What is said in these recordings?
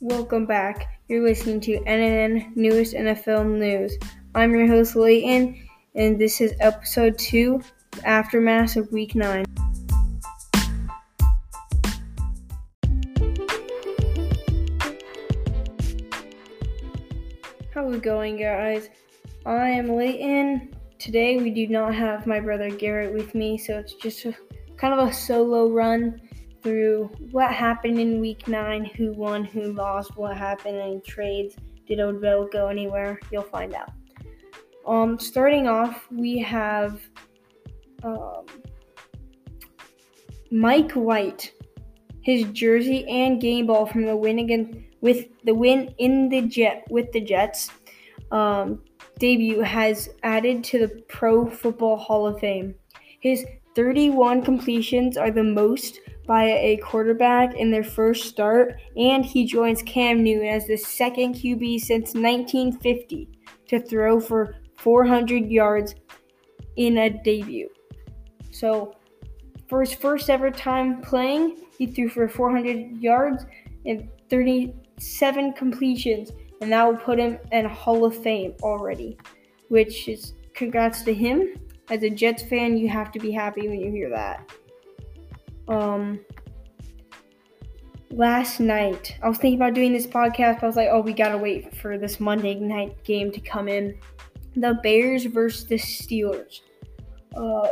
Welcome back. You're listening to NNN Newest NFL News. I'm your host, Layton, and this is episode 2, Aftermath of Week 9. How's it going, guys? I am Layton. Today we do not have my brother Garrett with me, so it's just a, kind of a solo run through what happened in week nine, who won, who lost, what happened in trades. Did Odell go anywhere? You'll find out. Um, starting off, we have um, Mike White, his jersey and game ball from the win against with the win in the jet with the Jets um, debut has added to the Pro Football Hall of Fame. His 31 completions are the most by a quarterback in their first start, and he joins Cam Newton as the second QB since 1950 to throw for 400 yards in a debut. So, for his first ever time playing, he threw for 400 yards and 37 completions, and that will put him in Hall of Fame already, which is congrats to him. As a Jets fan, you have to be happy when you hear that um last night I was thinking about doing this podcast, but I was like, oh, we gotta wait for this Monday night game to come in. The Bears versus the Steelers. Uh,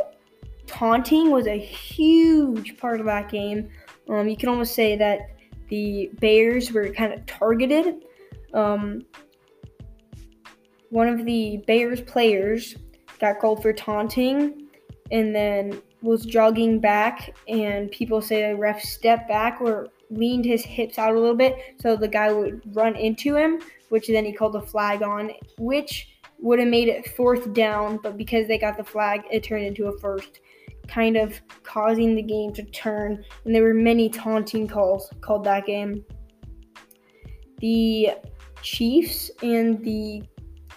taunting was a huge part of that game. Um, you can almost say that the Bears were kind of targeted. Um, one of the Bears players got called for taunting, and then was jogging back, and people say the ref stepped back or leaned his hips out a little bit so the guy would run into him, which then he called a flag on, which would have made it fourth down, but because they got the flag, it turned into a first, kind of causing the game to turn. And there were many taunting calls called that game. The Chiefs and the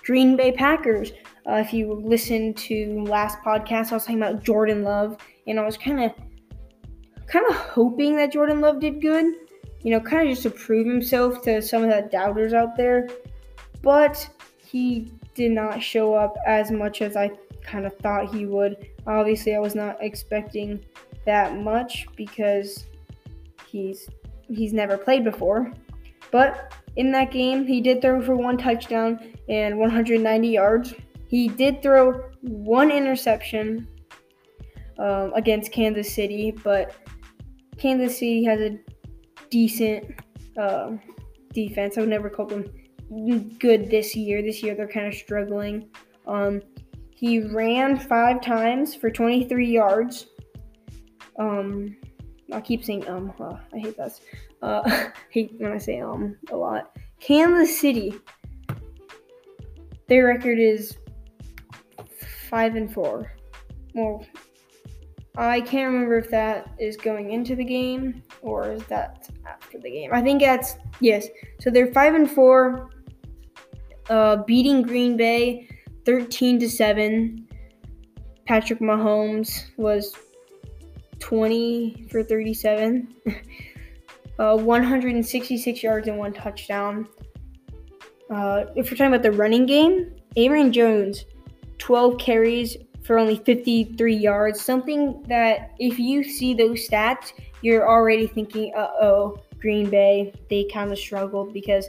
Green Bay Packers uh, if you listened to last podcast, I was talking about Jordan Love, and I was kind of, kind of hoping that Jordan Love did good. You know, kind of just to prove himself to some of the doubters out there. But he did not show up as much as I kind of thought he would. Obviously, I was not expecting that much because he's he's never played before. But in that game, he did throw for one touchdown and 190 yards. He did throw one interception um, against Kansas City, but Kansas City has a decent uh, defense. I would never call them good this year. This year they're kind of struggling. Um, he ran five times for 23 yards. Um, I keep saying um. Uh, I hate that. Uh, hate when I say um a lot. Kansas City. Their record is five and four. Well, I can't remember if that is going into the game or is that after the game. I think that's yes. So they're five and four, uh, beating Green Bay, thirteen to seven. Patrick Mahomes was twenty for thirty-seven, uh, one hundred and sixty-six yards and one touchdown. Uh, if we're talking about the running game, Aaron Jones 12 carries for only 53 yards. Something that if you see those stats, you're already thinking, uh oh, Green Bay, they kind of struggled because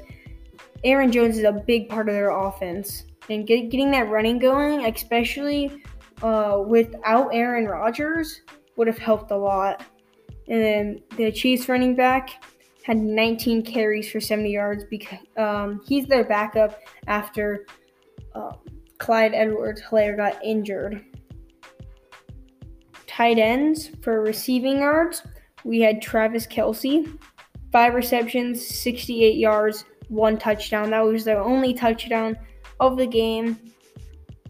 Aaron Jones is a big part of their offense. And get, getting that running going, especially uh, without Aaron Rodgers, would have helped a lot. And then the Chiefs running back had 19 carries for 70 yards because um, he's their backup after um, Clyde Edwards Helaire got injured. Tight ends for receiving yards, we had Travis Kelce, five receptions, 68 yards, one touchdown. That was their only touchdown of the game.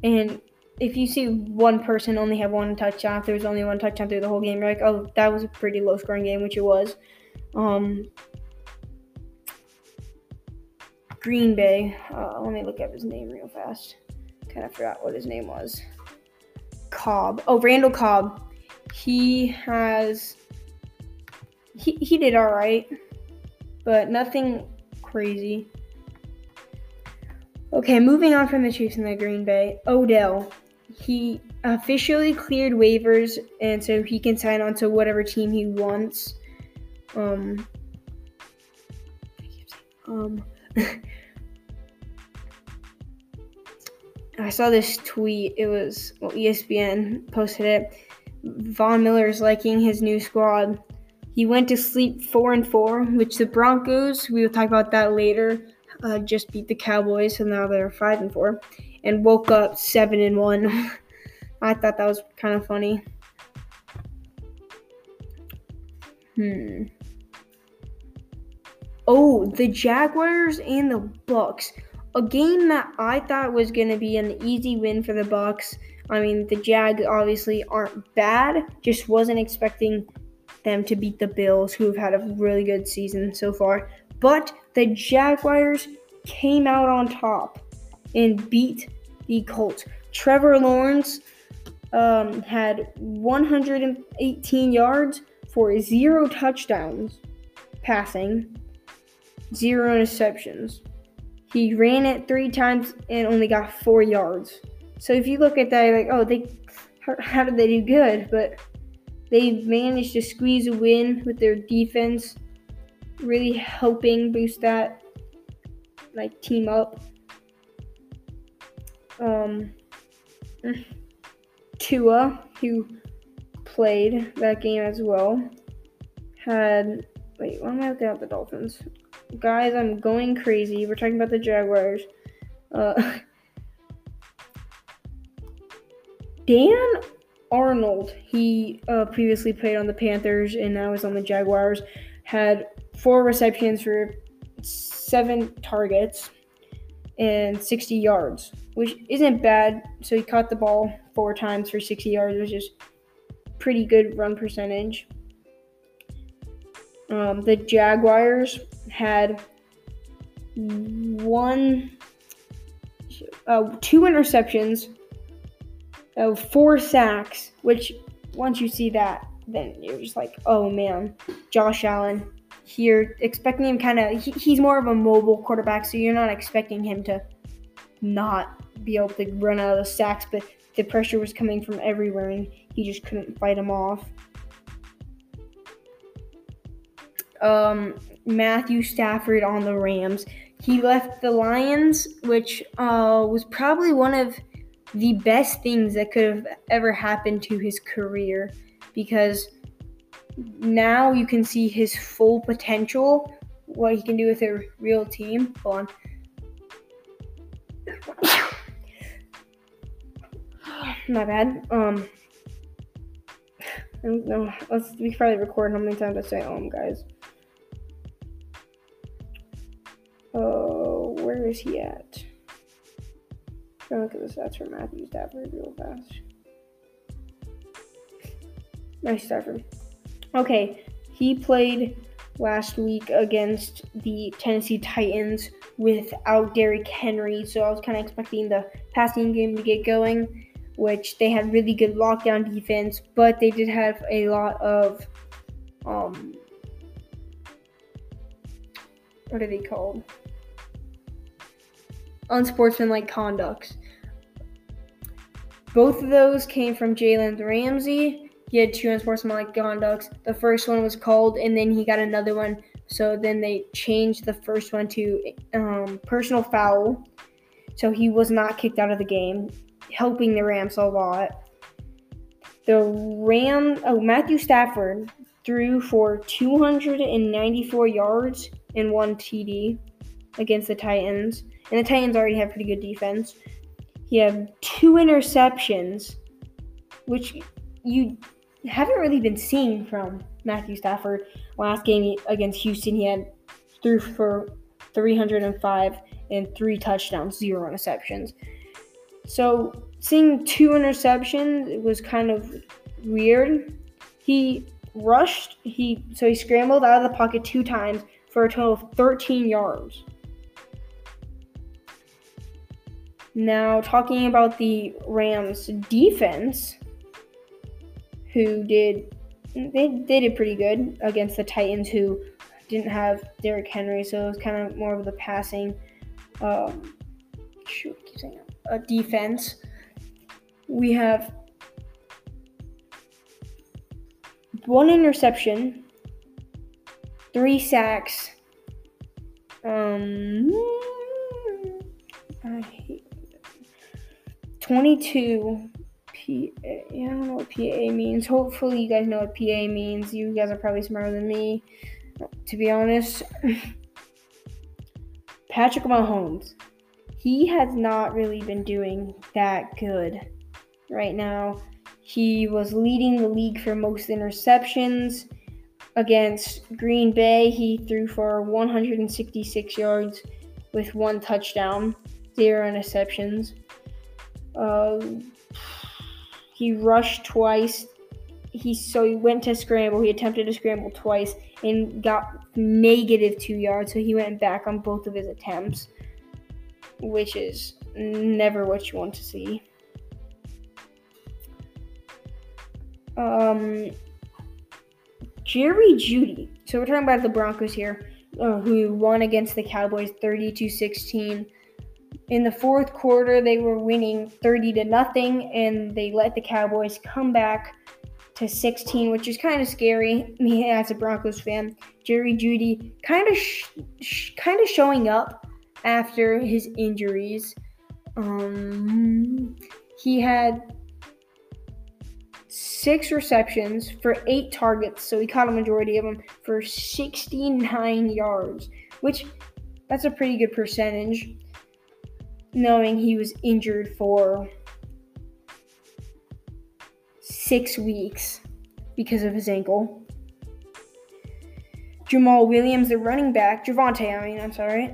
And if you see one person only have one touchdown, if there was only one touchdown through the whole game, you're like, oh, that was a pretty low scoring game, which it was. Um, Green Bay. Uh, let me look up his name real fast. Kind of forgot what his name was. Cobb. Oh, Randall Cobb. He has. He, he did all right, but nothing crazy. Okay, moving on from the Chiefs and the Green Bay, Odell. He officially cleared waivers, and so he can sign on to whatever team he wants. Um, um, I saw this tweet. It was well, ESPN posted it. Von Miller is liking his new squad. He went to sleep four and four, which the Broncos. We will talk about that later. Uh, just beat the Cowboys, so now they're five and four, and woke up seven and one. I thought that was kind of funny. Hmm. Oh, the Jaguars and the Bucks. A game that I thought was going to be an easy win for the Bucks. I mean, the Jags obviously aren't bad. Just wasn't expecting them to beat the Bills, who have had a really good season so far. But the Jaguars came out on top and beat the Colts. Trevor Lawrence um, had 118 yards for zero touchdowns passing, zero interceptions. He ran it three times and only got four yards. So if you look at that, like, oh, they, how, did they do good? But they managed to squeeze a win with their defense, really helping boost that like team up. Um, Tua, who played that game as well, had wait. Why am I looking at the Dolphins? Guys, I'm going crazy. We're talking about the Jaguars. Uh, Dan Arnold, he uh, previously played on the Panthers and now is on the Jaguars, had four receptions for seven targets and 60 yards, which isn't bad. So he caught the ball four times for 60 yards, which is pretty good run percentage. Um, the Jaguars had one, uh, two interceptions, uh, four sacks. Which once you see that, then you're just like, oh man, Josh Allen. Here, expecting him kind of, he, he's more of a mobile quarterback, so you're not expecting him to not be able to run out of the sacks, but the pressure was coming from everywhere and he just couldn't fight him off. Um, Matthew Stafford on the Rams. He left the Lions, which uh, was probably one of the best things that could have ever happened to his career because now you can see his full potential, what he can do with a real team. Hold on. My bad. Um, no, let's we probably record how many times I say um, guys. Oh, where is he at? Trying to look at the stats for Matthew Stafford real fast. Nice Stafford. Okay, he played last week against the Tennessee Titans without Derrick Henry, so I was kind of expecting the passing game to get going, which they had really good lockdown defense, but they did have a lot of um what are they called? Unsportsmanlike conducts. Both of those came from Jalen Ramsey. He had two unsportsmanlike conducts. The first one was called, and then he got another one. So then they changed the first one to um, personal foul. So he was not kicked out of the game, helping the Rams a lot. The Ram, oh Matthew Stafford threw for 294 yards and one TD against the Titans. And the Titans already have pretty good defense. He had two interceptions, which you haven't really been seeing from Matthew Stafford. Last game against Houston, he had threw for 305 and three touchdowns, zero interceptions. So seeing two interceptions was kind of weird. He rushed, he so he scrambled out of the pocket two times for a total of 13 yards. Now, talking about the Rams defense, who did they, they did pretty good against the Titans, who didn't have Derrick Henry, so it was kind of more of the passing. Um, shoot, keep saying a defense. We have one interception, three sacks. Um, I hate 22 PA. I don't know what PA means. Hopefully, you guys know what PA means. You guys are probably smarter than me, to be honest. Patrick Mahomes, he has not really been doing that good right now. He was leading the league for most interceptions. Against Green Bay, he threw for 166 yards with one touchdown, zero interceptions. Uh, he rushed twice. He so he went to scramble. He attempted to scramble twice and got negative two yards. So he went back on both of his attempts, which is never what you want to see. Um, Jerry Jeudy. So we're talking about the Broncos here, uh, who won against the Cowboys 32 16 in the fourth quarter, they were winning 30 to nothing, and they let the Cowboys come back to 16, which is kind of scary. Me as a Broncos fan, Jerry Jeudy kind of sh- sh- kind of showing up after his injuries. Um, he had six receptions for eight targets, so he caught a majority of them for 69 yards, which that's a pretty good percentage knowing he was injured for six weeks because of his ankle. Jamal Williams, the running back, Javonte, I mean, I'm sorry,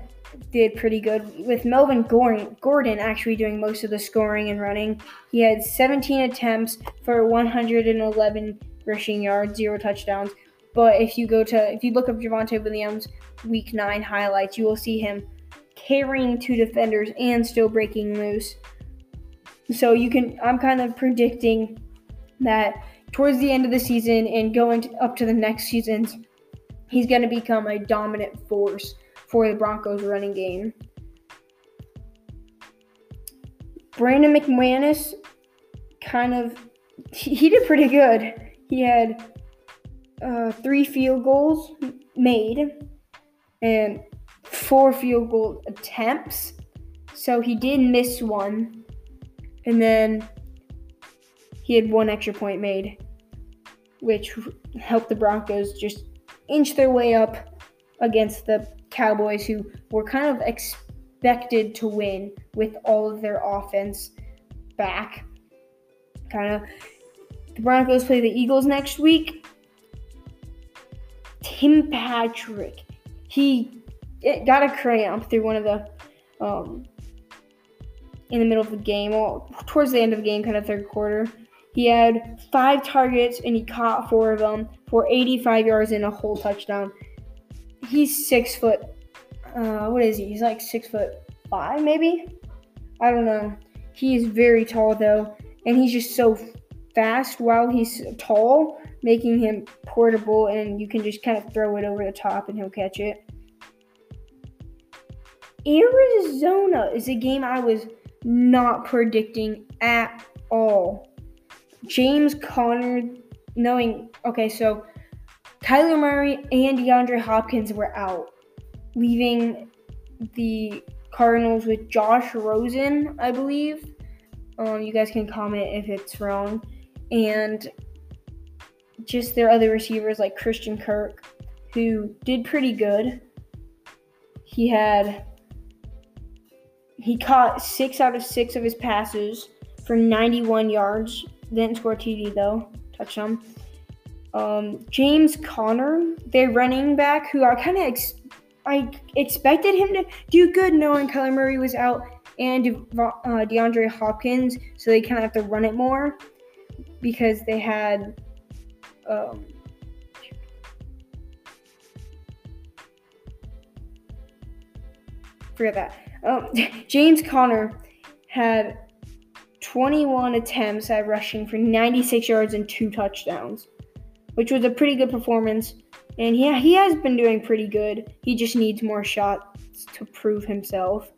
did pretty good with Melvin Gordon actually doing most of the scoring and running. He had 17 attempts for 111 rushing yards, zero touchdowns. But if you go to, if you look up Javonte Williams week nine highlights, you will see him carrying two defenders and still breaking loose. So you can I'm kind of predicting that towards the end of the season and going to, up to the next seasons, he's going to become a dominant force for the Broncos running game. Brandon McManus kind of he did pretty good. He had uh, three field goals made and four field goal attempts. So he did miss one. And then he had one extra point made, which helped the Broncos just inch their way up against the Cowboys, who were kind of expected to win with all of their offense back. Kind of. The Broncos play the Eagles next week. Tim Patrick, he it got a cramp through one of the um, in the middle of the game, well, towards the end of the game, kind of third quarter. He had five targets and he caught four of them for 85 yards and a whole touchdown. He's six foot. Uh, what is he? He's like six foot five, maybe. I don't know. He's very tall though, and he's just so fast while he's tall, making him portable, and you can just kind of throw it over the top and he'll catch it. Arizona is a game I was not predicting at all. James Conner, knowing, okay, so Kyler Murray and DeAndre Hopkins were out, leaving the Cardinals with Josh Rosen, I believe. Um, you guys can comment if it's wrong. And just their other receivers like Christian Kirk, who did pretty good. He had he caught six out of six of his passes for 91 yards. Didn't score TD though. Touchdown. Um, James Conner, their running back, who I kind of ex- I expected him to do good, knowing Kyler Murray was out and De- uh, DeAndre Hopkins, so they kind of have to run it more because they had. Um, forget that. Um, James Conner had 21 attempts at rushing for 96 yards and two touchdowns. which was a pretty good performance. And he, he has been doing pretty good. He just needs more shots to prove himself.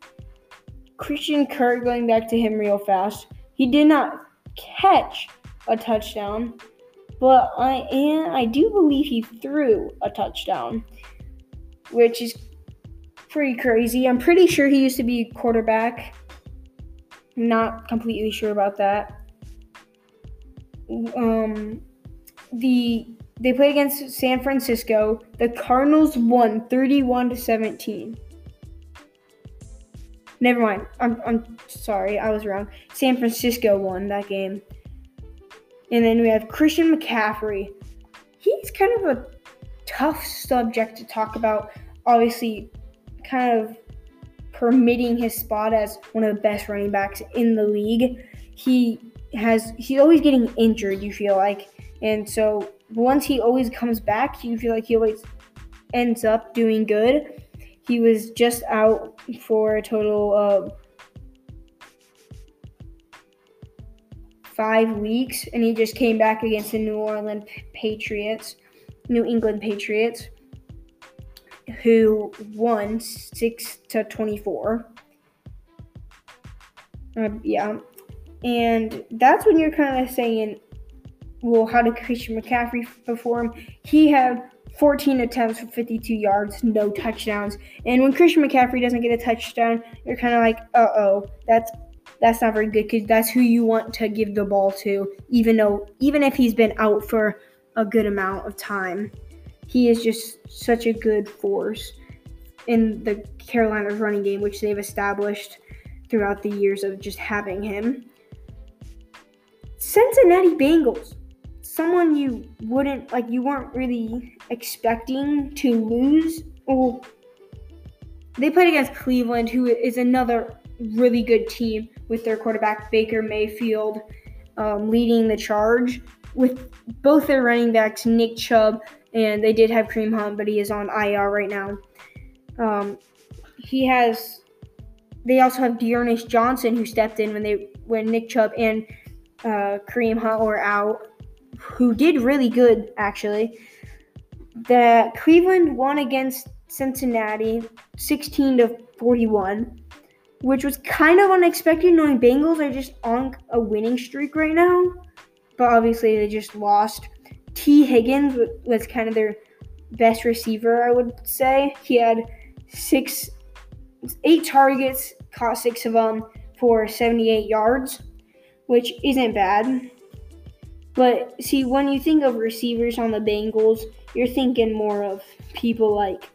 Christian Kirk, going back to him real fast, he did not catch a touchdown, but I I do believe he threw a touchdown, which is pretty crazy. I'm pretty sure he used to be quarterback. Not completely sure about that. Um, the they played against San Francisco. The Cardinals won 31 to 17. Never mind. I'm, I'm sorry. I was wrong. San Francisco won that game. And then we have Christian McCaffrey. He's kind of a tough subject to talk about. Obviously, kind of permitting his spot as one of the best running backs in the league. He has he's always getting injured, you feel like. And so once he always comes back, you feel like he always ends up doing good. He was just out for a total of five weeks, and he just came back against the New Orleans Patriots, New England Patriots, who won six to twenty-four. Uh, yeah, and that's when you're kind of saying, well, how did Christian McCaffrey perform? He had 14 attempts for 52 yards, no touchdowns. And when Christian McCaffrey doesn't get a touchdown, you're kind of like, uh oh, that's that's not very good because that's who you want to give the ball to, even though even if he's been out for a good amount of time, he is just such a good force in the Carolina's running game, which they've established throughout the years of just having him. Cincinnati Bengals someone you wouldn't like you weren't really expecting to lose. Well, they played against Cleveland, who is another really good team with their quarterback Baker Mayfield um, leading the charge with both their running backs Nick Chubb and they did have Kareem Hunt, but he is on IR right now. Um, he has. They also have D'Ernest Johnson who stepped in when they when Nick Chubb and uh, Kareem Hunt were out who did really good actually. The Cleveland won against Cincinnati 16 to 41, which was kind of unexpected knowing Bengals are just on a winning streak right now. But obviously they just lost. Tee Higgins was kind of their best receiver, I would say. He had six eight targets, caught six of them for 78 yards, which isn't bad. But see, when you think of receivers on the Bengals, you're thinking more of people like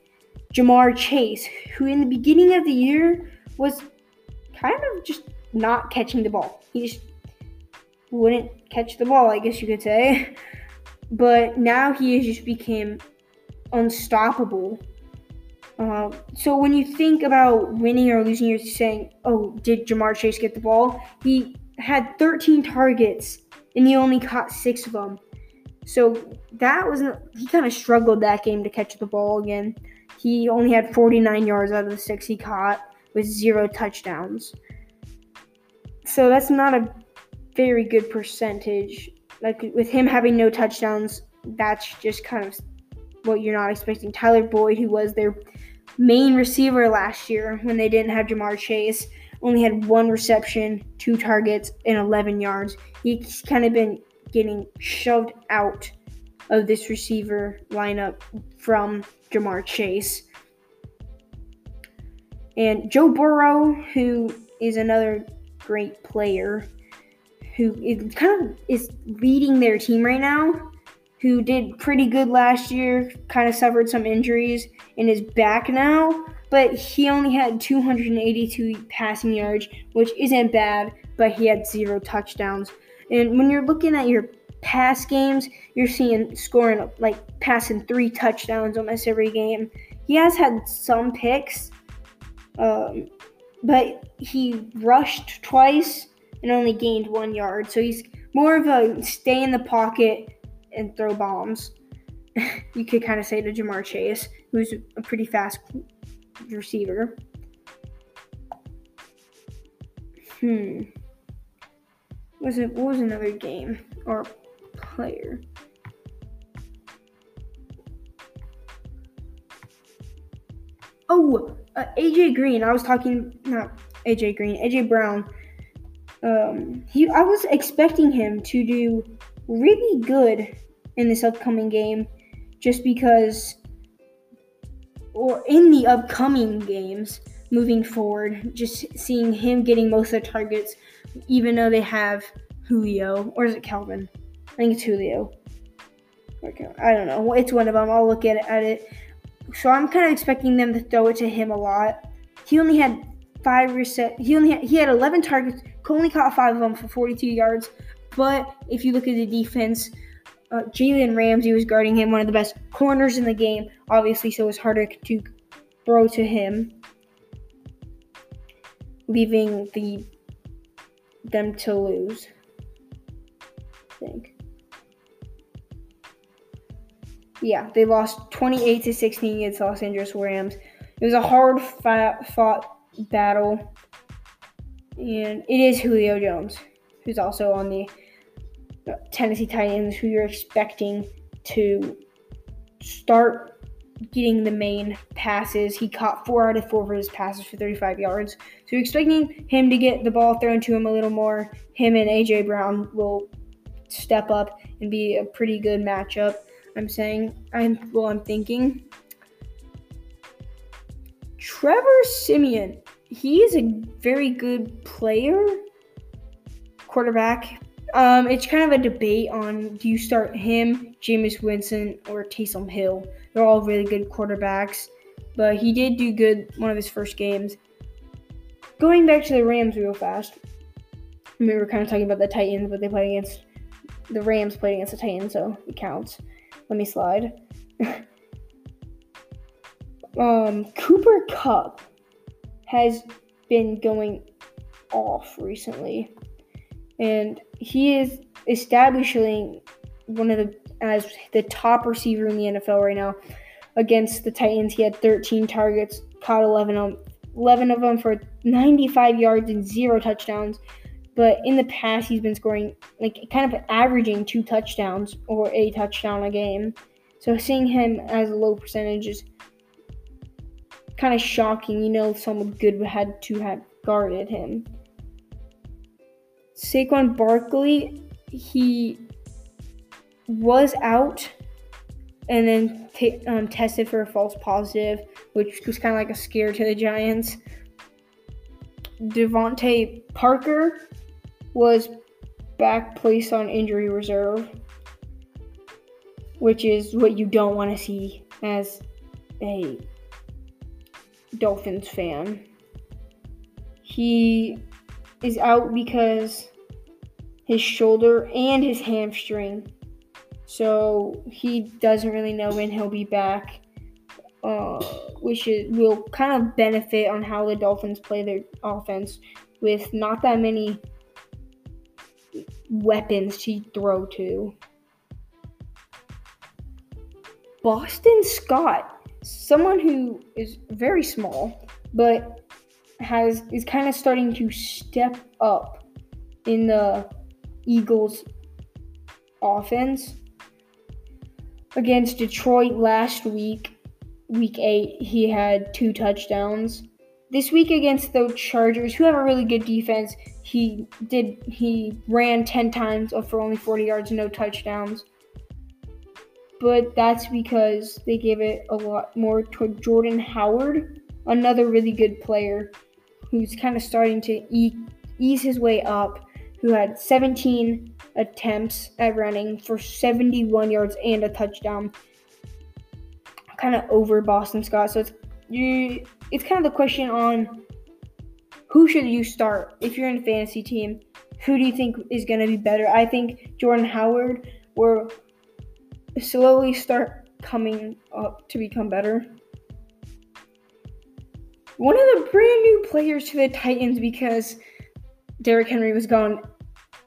Ja'Marr Chase, who in the beginning of the year was kind of just not catching the ball. He just wouldn't catch the ball, I guess you could say. But now he has just became unstoppable. Uh, so when you think about winning or losing, you're saying, "Oh, did Ja'Marr Chase get the ball?" He had 13 targets and he only caught six of them. So that was he kind of struggled that game to catch the ball again. He only had 49 yards out of the six he caught with zero touchdowns. So that's not a very good percentage. Like with him having no touchdowns, that's just kind of what you're not expecting. Tyler Boyd, who was their main receiver last year when they didn't have Ja'Marr Chase, only had one reception, two targets, and 11 yards. He's kind of been getting shoved out of this receiver lineup from Ja'Marr Chase. And Joe Burrow, who is another great player, who is kind of is leading their team right now, who did pretty good last year, kind of suffered some injuries and is back now but he only had 282 passing yards, which isn't bad, but he had zero touchdowns. And when you're looking at your pass games, you're seeing scoring like passing three touchdowns almost every game. He has had some picks, um, but he rushed twice and only gained one yard. So he's more of a stay in the pocket and throw bombs. you could kind of say to Ja'Marr Chase, who's a pretty fast receiver. Hmm. Was it what was another game or player? Oh, uh, AJ Green. I was talking not AJ Green, AJ Brown. Um, he I was expecting him to do really good in this upcoming game, just because, or in the upcoming games moving forward, just seeing him getting most of the targets, even though they have Julio or is it Calvin? I think it's Julio. I don't know. It's one of them. I'll look at it. At it. So I'm kind of expecting them to throw it to him a lot. He only had five reset. He only had, he had 11 targets. Only caught five of them for 42 yards. But if you look at the defense, uh, Jalen Ramsey was guarding him, one of the best corners in the game. Obviously, so it was harder to throw to him, leaving the them to lose. I think. yeah, they lost 28 to 16 against Los Angeles Rams. It was a hard fought battle, and it is Julio Jones, who's also on the uh, Tennessee Titans, who you're expecting to start getting the main passes. He caught four out of four of his passes for 35 yards. So you're expecting him to get the ball thrown to him a little more. Him and AJ Brown will step up and be a pretty good matchup. I'm saying, I'm well, I'm thinking. Trevor Siemian, he is a very good player, quarterback. Um, it's kind of a debate on do you start him, Jameis Winston, or Taysom Hill. They're all really good quarterbacks, but he did do good one of his first games. Going back to the Rams real fast. I mean, we were kind of talking about the Titans, but they played against the Rams played against the Titans, so it counts. Let me slide. um, Cooper Kupp has been going off recently, and he is establishing one of the as the top receiver in the NFL right now. Against the Titans, he had 13 targets, caught 11 of, 11 of them for 95 yards and zero touchdowns. But in the past, he's been scoring, like, kind of averaging two touchdowns or a touchdown a game. So seeing him as a low percentage is kind of shocking. You know, someone good had to have guarded him. Saquon Barkley, he was out and then t- um, tested for a false positive, which was kind of like a scare to the Giants. DeVante Parker was back placed on injury reserve, which is what you don't want to see as a Dolphins fan. He is out because his shoulder and his hamstring. So he doesn't really know when he'll be back, uh, which is, will kind of benefit on how the Dolphins play their offense with not that many weapons to throw to. Boston Scott, someone who is very small, but has is kind of starting to step up in the Eagles offense. Against Detroit last week, week 8, he had two touchdowns. This week against the Chargers, who have a really good defense, he did he ran 10 times for only 40 yards, no touchdowns. But that's because they gave it a lot more to Jordan Howard, another really good player who's kind of starting to e- ease his way up, who had 17 attempts at running for 71 yards and a touchdown. Kind of over Boston Scott. So it's you it's kind of the question on who should you start if you're in a fantasy team? Who do you think is going to be better? I think Jordan Howard will slowly start coming up to become better. One of the brand new players to the Titans because Derrick Henry was gone.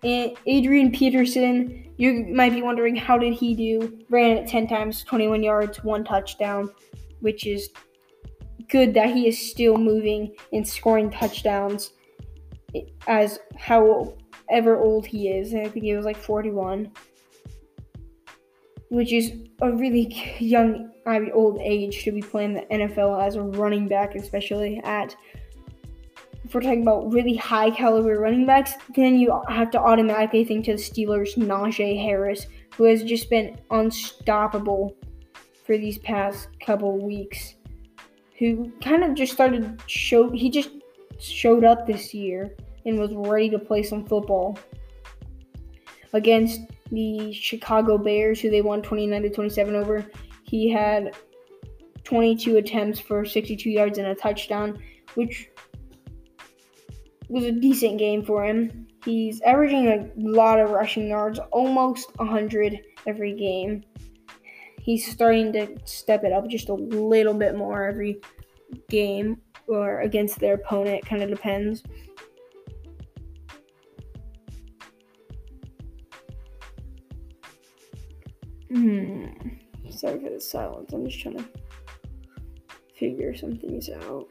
Adrian Peterson, you might be wondering how did he do? Ran it 10 times, 21 yards, one touchdown, which is good that he is still moving and scoring touchdowns as however old he is. I think he was like 41. Which is a really young, I mean, old age to be playing the NFL as a running back, especially at. If we're talking about really high caliber running backs, then you have to automatically think to the Steelers' Najee Harris, who has just been unstoppable for these past couple weeks. Who kind of just started show he just showed up this year and was ready to play some football against the Chicago Bears, who they won 29 to 27 over. He had 22 attempts for 62 yards and a touchdown, which was a decent game for him. He's averaging a lot of rushing yards, almost 100 every game. He's starting to step it up just a little bit more every game or against their opponent, kind of depends. Hmm. Sorry for the silence. I'm just trying to figure some things out.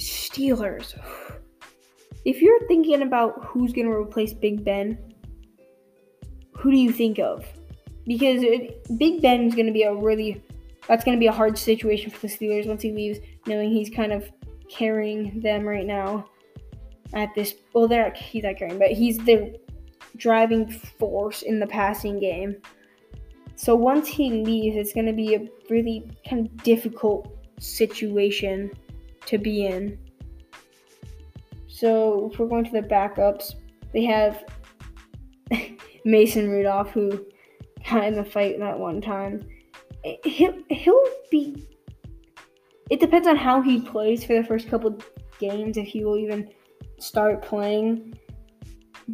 Steelers. If you're thinking about who's going to replace Big Ben, who do you think of? Because it, Big Ben is going to be a really that's going to be a hard situation for the Steelers once he leaves, knowing he's kind of carrying them right now. At this, well, they're he's not carrying, but he's the driving force in the passing game. So once he leaves, it's going to be a really kind of difficult situation to be in. So if we're going to the backups, they have Mason Rudolph, who got in the fight that one time. He'll, he'll be. It depends on how he plays for the first couple games, if he will even start playing.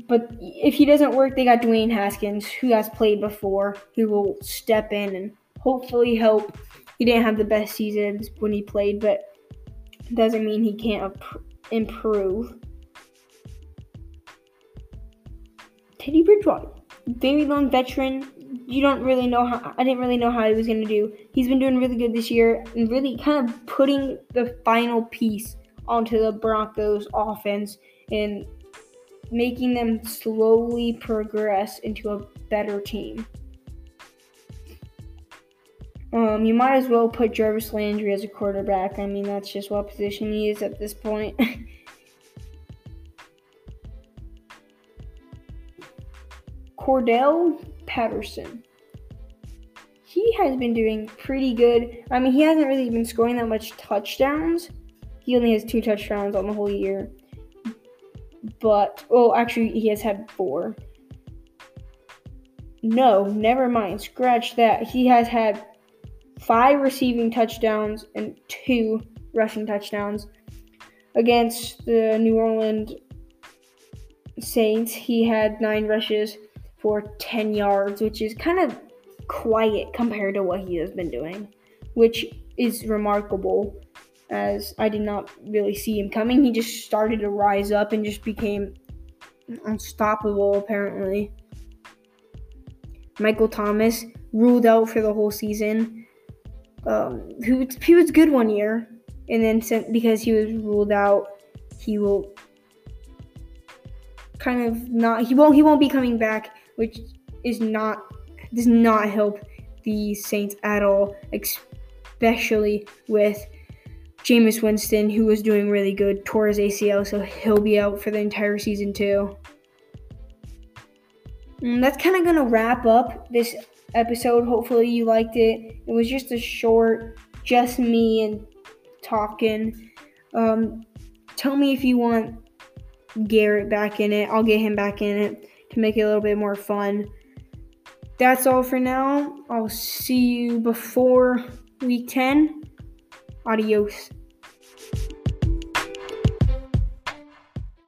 But if he doesn't work, they got Dwayne Haskins, who has played before, who will step in and hopefully help. He didn't have the best seasons when he played, but doesn't mean he can't improve. Teddy Bridgewater, very long veteran. You don't really know how. I didn't really know how he was going to do. He's been doing really good this year and really kind of putting the final piece onto the Broncos offense and making them slowly progress into a better team. Um, you might as well put Jarvis Landry as a quarterback. I mean, that's just what position he is at this point. Cordell Patterson. He has been doing pretty good. I mean, he hasn't really been scoring that much touchdowns. He only has two touchdowns on the whole year but well, actually, he has had four. No, never mind. Scratch that. He has had five receiving touchdowns and two rushing touchdowns against the New Orleans Saints. He had nine rushes for 10 yards, which is kind of quiet compared to what he has been doing, which is remarkable as I did not really see him coming. He just started to rise up and just became unstoppable, apparently. Michael Thomas ruled out for the whole season. Um, he, was, he was good one year, and then because he was ruled out, he will kind of not. He won't. He won't be coming back, which is not does not help the Saints at all, especially with Jameis Winston, who was doing really good, tore his ACL, so he'll be out for the entire season too. And mm, that's kind of going to wrap up this episode. Hopefully, you liked it. It was just a short, just me and talking. Um, tell me if you want Garrett back in it. I'll get him back in it to make it a little bit more fun. That's all for now. I'll see you before week 10. Adios.